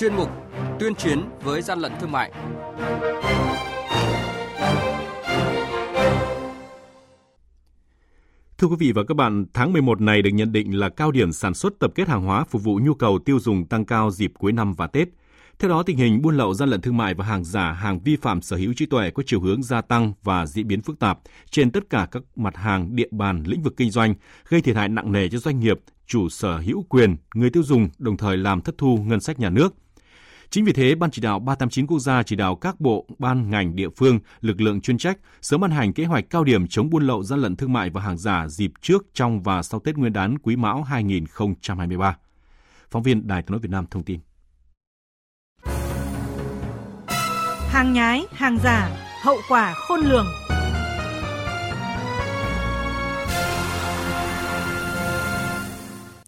chuyên mục Tuyên chiến với gian lận thương mại. Thưa quý vị và các bạn, tháng 11 này được nhận định là cao điểm sản xuất tập kết hàng hóa phục vụ nhu cầu tiêu dùng tăng cao dịp cuối năm và Tết. Theo đó, tình hình buôn lậu gian lận thương mại và hàng giả, hàng vi phạm sở hữu trí tuệ có chiều hướng gia tăng và diễn biến phức tạp trên tất cả các mặt hàng, địa bàn, lĩnh vực kinh doanh, gây thiệt hại nặng nề cho doanh nghiệp, chủ sở hữu quyền, người tiêu dùng, đồng thời làm thất thu ngân sách nhà nước. Chính vì thế, Ban chỉ đạo 389 quốc gia chỉ đạo các bộ, ban, ngành, địa phương, lực lượng chuyên trách sớm ban hành kế hoạch cao điểm chống buôn lậu gian lận thương mại và hàng giả dịp trước, trong và sau Tết Nguyên đán Quý Mão 2023. Phóng viên Đài tiếng nói Việt Nam thông tin. Hàng nhái, hàng giả, hậu quả khôn lường.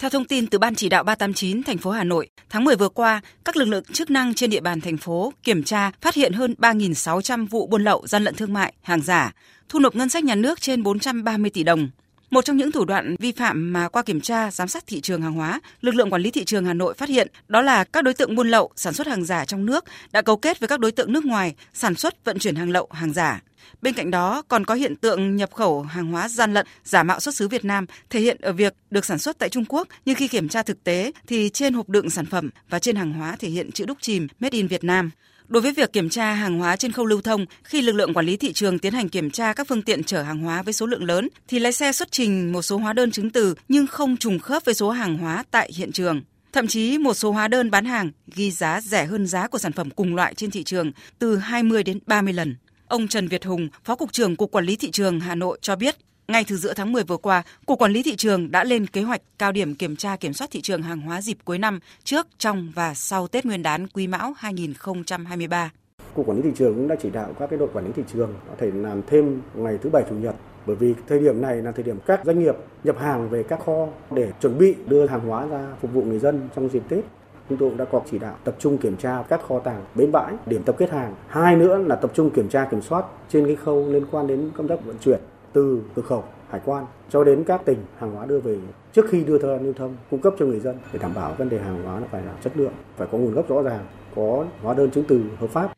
Theo thông tin từ Ban chỉ đạo 389 thành phố Hà Nội, tháng 10 vừa qua, các lực lượng chức năng trên địa bàn thành phố kiểm tra phát hiện hơn 3.600 vụ buôn lậu, gian lận thương mại, hàng giả, thu nộp ngân sách nhà nước trên 430 tỷ đồng. Một trong những thủ đoạn vi phạm mà qua kiểm tra giám sát thị trường hàng hóa, lực lượng quản lý thị trường Hà Nội phát hiện đó là các đối tượng buôn lậu, sản xuất hàng giả trong nước đã cấu kết với các đối tượng nước ngoài sản xuất vận chuyển hàng lậu, hàng giả. Bên cạnh đó còn có hiện tượng nhập khẩu hàng hóa gian lận, giả mạo xuất xứ Việt Nam thể hiện ở việc được sản xuất tại Trung Quốc nhưng khi kiểm tra thực tế thì trên hộp đựng sản phẩm và trên hàng hóa thể hiện chữ đúc chìm Made in Việt Nam. Đối với việc kiểm tra hàng hóa trên khâu lưu thông, khi lực lượng quản lý thị trường tiến hành kiểm tra các phương tiện chở hàng hóa với số lượng lớn, thì lái xe xuất trình một số hóa đơn chứng từ nhưng không trùng khớp với số hàng hóa tại hiện trường. Thậm chí một số hóa đơn bán hàng ghi giá rẻ hơn giá của sản phẩm cùng loại trên thị trường từ 20 đến 30 lần. Ông Trần Việt Hùng, Phó Cục trưởng Cục Quản lý Thị trường Hà Nội cho biết, ngay từ giữa tháng 10 vừa qua, Cục Quản lý Thị trường đã lên kế hoạch cao điểm kiểm tra kiểm soát thị trường hàng hóa dịp cuối năm trước, trong và sau Tết Nguyên đán Quý Mão 2023. Cục Quản lý Thị trường cũng đã chỉ đạo các cái đội quản lý thị trường có thể làm thêm ngày thứ bảy chủ nhật bởi vì thời điểm này là thời điểm các doanh nghiệp nhập hàng về các kho để chuẩn bị đưa hàng hóa ra phục vụ người dân trong dịp Tết chúng tôi cũng đã có chỉ đạo tập trung kiểm tra các kho tàng, bến bãi, điểm tập kết hàng. Hai nữa là tập trung kiểm tra kiểm soát trên cái khâu liên quan đến công tác vận chuyển từ cửa khẩu hải quan cho đến các tỉnh hàng hóa đưa về trước khi đưa ra lưu thông cung cấp cho người dân để đảm bảo vấn đề hàng hóa nó phải là chất lượng, phải có nguồn gốc rõ ràng, có hóa đơn chứng từ hợp pháp.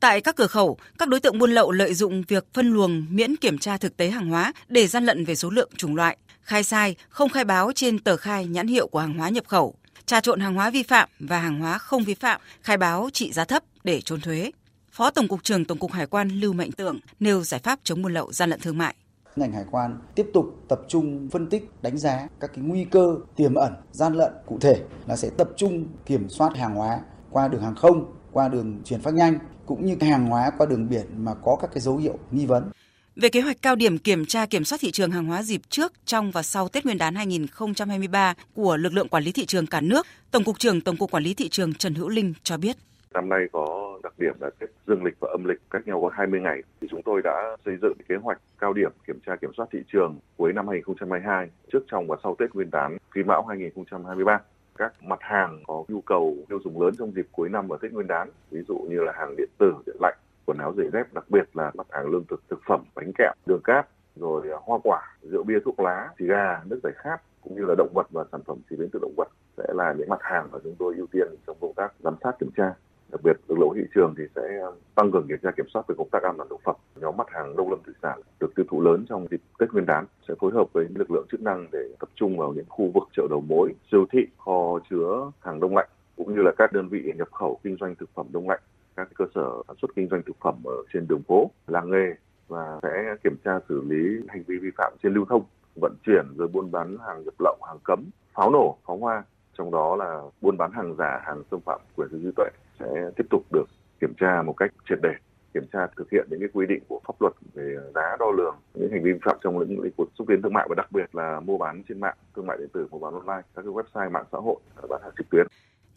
Tại các cửa khẩu, các đối tượng buôn lậu lợi dụng việc phân luồng miễn kiểm tra thực tế hàng hóa để gian lận về số lượng chủng loại, khai sai, không khai báo trên tờ khai nhãn hiệu của hàng hóa nhập khẩu, trà trộn hàng hóa vi phạm và hàng hóa không vi phạm, khai báo trị giá thấp để trốn thuế. Phó Tổng cục trưởng Tổng cục Hải quan Lưu Mạnh Tượng nêu giải pháp chống buôn lậu gian lận thương mại ngành hải quan tiếp tục tập trung phân tích đánh giá các cái nguy cơ tiềm ẩn gian lận cụ thể là sẽ tập trung kiểm soát hàng hóa qua đường hàng không qua đường chuyển phát nhanh cũng như hàng hóa qua đường biển mà có các cái dấu hiệu nghi vấn về kế hoạch cao điểm kiểm tra kiểm soát thị trường hàng hóa dịp trước, trong và sau Tết Nguyên đán 2023 của lực lượng quản lý thị trường cả nước, Tổng cục trưởng Tổng cục Quản lý thị trường Trần Hữu Linh cho biết. Năm nay có đặc điểm là Tết dương lịch và âm lịch cách nhau có 20 ngày thì chúng tôi đã xây dựng kế hoạch cao điểm kiểm tra kiểm soát thị trường cuối năm 2022 trước trong và sau Tết Nguyên đán Quý Mão 2023 các mặt hàng có nhu cầu tiêu dùng lớn trong dịp cuối năm và Tết Nguyên đán, ví dụ như là hàng điện tử, điện lạnh, quần áo giày dép, đặc biệt là mặt hàng lương thực, thực phẩm, bánh kẹo, đường cát, rồi à, hoa quả, rượu bia, thuốc lá, xì gà, nước giải khát cũng như là động vật và sản phẩm chế biến từ động vật sẽ là những mặt hàng mà chúng tôi ưu tiên trong công tác giám sát kiểm tra. Đặc biệt lực lượng thị trường thì sẽ à, tăng cường kiểm tra kiểm soát về công tác an toàn thực phẩm. Nhóm mặt hàng nông lâm thủy sản được tiêu thụ lớn trong dịp tết nguyên đán sẽ phối hợp với lực lượng chức năng để tập trung vào những khu vực chợ đầu mối siêu thị kho chứa hàng đông lạnh cũng như là các đơn vị nhập khẩu kinh doanh thực phẩm đông lạnh các cơ sở sản xuất kinh doanh thực phẩm ở trên đường phố, làng nghề và sẽ kiểm tra xử lý hành vi vi phạm trên lưu thông, vận chuyển rồi buôn bán hàng nhập lậu, hàng cấm, pháo nổ, pháo hoa, trong đó là buôn bán hàng giả, hàng xâm phạm quyền sở hữu trí tuệ sẽ tiếp tục được kiểm tra một cách triệt để kiểm tra thực hiện những cái quy định của pháp luật về giá đo lường những hành vi vi phạm trong lĩnh vực xúc tiến thương mại và đặc biệt là mua bán trên mạng thương mại điện tử mua bán online các cái website mạng xã hội bán hàng trực tuyến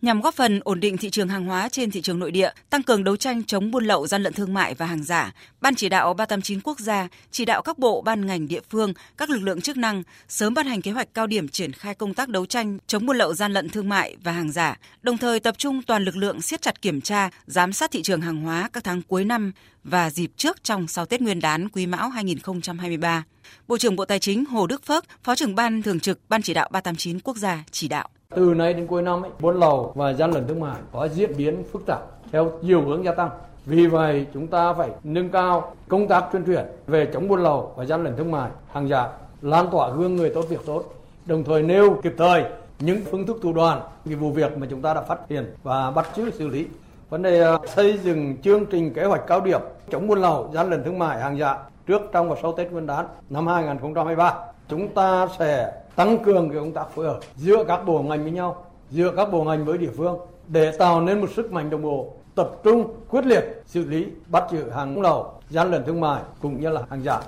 nhằm góp phần ổn định thị trường hàng hóa trên thị trường nội địa, tăng cường đấu tranh chống buôn lậu, gian lận thương mại và hàng giả. Ban chỉ đạo 389 quốc gia chỉ đạo các bộ, ban ngành địa phương, các lực lượng chức năng sớm ban hành kế hoạch cao điểm triển khai công tác đấu tranh chống buôn lậu, gian lận thương mại và hàng giả, đồng thời tập trung toàn lực lượng siết chặt kiểm tra, giám sát thị trường hàng hóa các tháng cuối năm và dịp trước trong sau Tết Nguyên đán Quý Mão 2023. Bộ trưởng Bộ Tài chính Hồ Đức Phước, Phó trưởng ban thường trực Ban chỉ đạo 389 quốc gia chỉ đạo. Từ nay đến cuối năm, ấy, buôn lậu và gian lận thương mại có diễn biến phức tạp theo nhiều hướng gia tăng. Vì vậy, chúng ta phải nâng cao công tác tuyên truyền về chống buôn lậu và gian lận thương mại, hàng giả, lan tỏa gương người tốt việc tốt, đồng thời nêu kịp thời những phương thức thủ đoạn, cái vụ việc mà chúng ta đã phát hiện và bắt giữ xử lý. Vấn đề à, xây dựng chương trình kế hoạch cao điểm chống buôn lậu, gian lận thương mại, hàng giả trước, trong và sau Tết Nguyên đán năm 2023. Chúng ta sẽ tăng cường cái công tác phối hợp giữa các bộ ngành với nhau, giữa các bộ ngành với địa phương để tạo nên một sức mạnh đồng bộ tập trung quyết liệt xử lý bắt giữ hàng lậu, gian lận thương mại cũng như là hàng giả.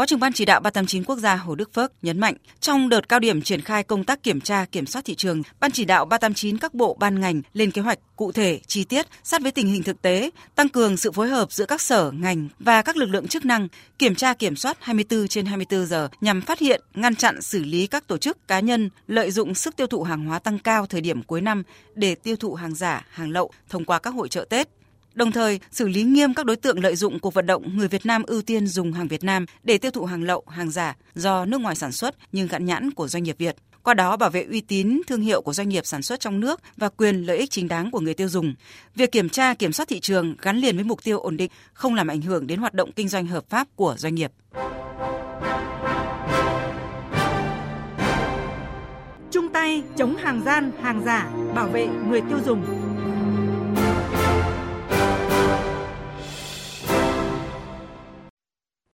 Phó trưởng ban chỉ đạo 389 quốc gia Hồ Đức Phước nhấn mạnh, trong đợt cao điểm triển khai công tác kiểm tra kiểm soát thị trường, ban chỉ đạo 389 các bộ ban ngành lên kế hoạch cụ thể, chi tiết, sát với tình hình thực tế, tăng cường sự phối hợp giữa các sở, ngành và các lực lượng chức năng, kiểm tra kiểm soát 24 trên 24 giờ nhằm phát hiện, ngăn chặn xử lý các tổ chức cá nhân lợi dụng sức tiêu thụ hàng hóa tăng cao thời điểm cuối năm để tiêu thụ hàng giả, hàng lậu thông qua các hội trợ Tết đồng thời xử lý nghiêm các đối tượng lợi dụng cuộc vận động người Việt Nam ưu tiên dùng hàng Việt Nam để tiêu thụ hàng lậu, hàng giả do nước ngoài sản xuất nhưng gắn nhãn của doanh nghiệp Việt. Qua đó bảo vệ uy tín thương hiệu của doanh nghiệp sản xuất trong nước và quyền lợi ích chính đáng của người tiêu dùng. Việc kiểm tra kiểm soát thị trường gắn liền với mục tiêu ổn định, không làm ảnh hưởng đến hoạt động kinh doanh hợp pháp của doanh nghiệp. Chung tay chống hàng gian, hàng giả, bảo vệ người tiêu dùng.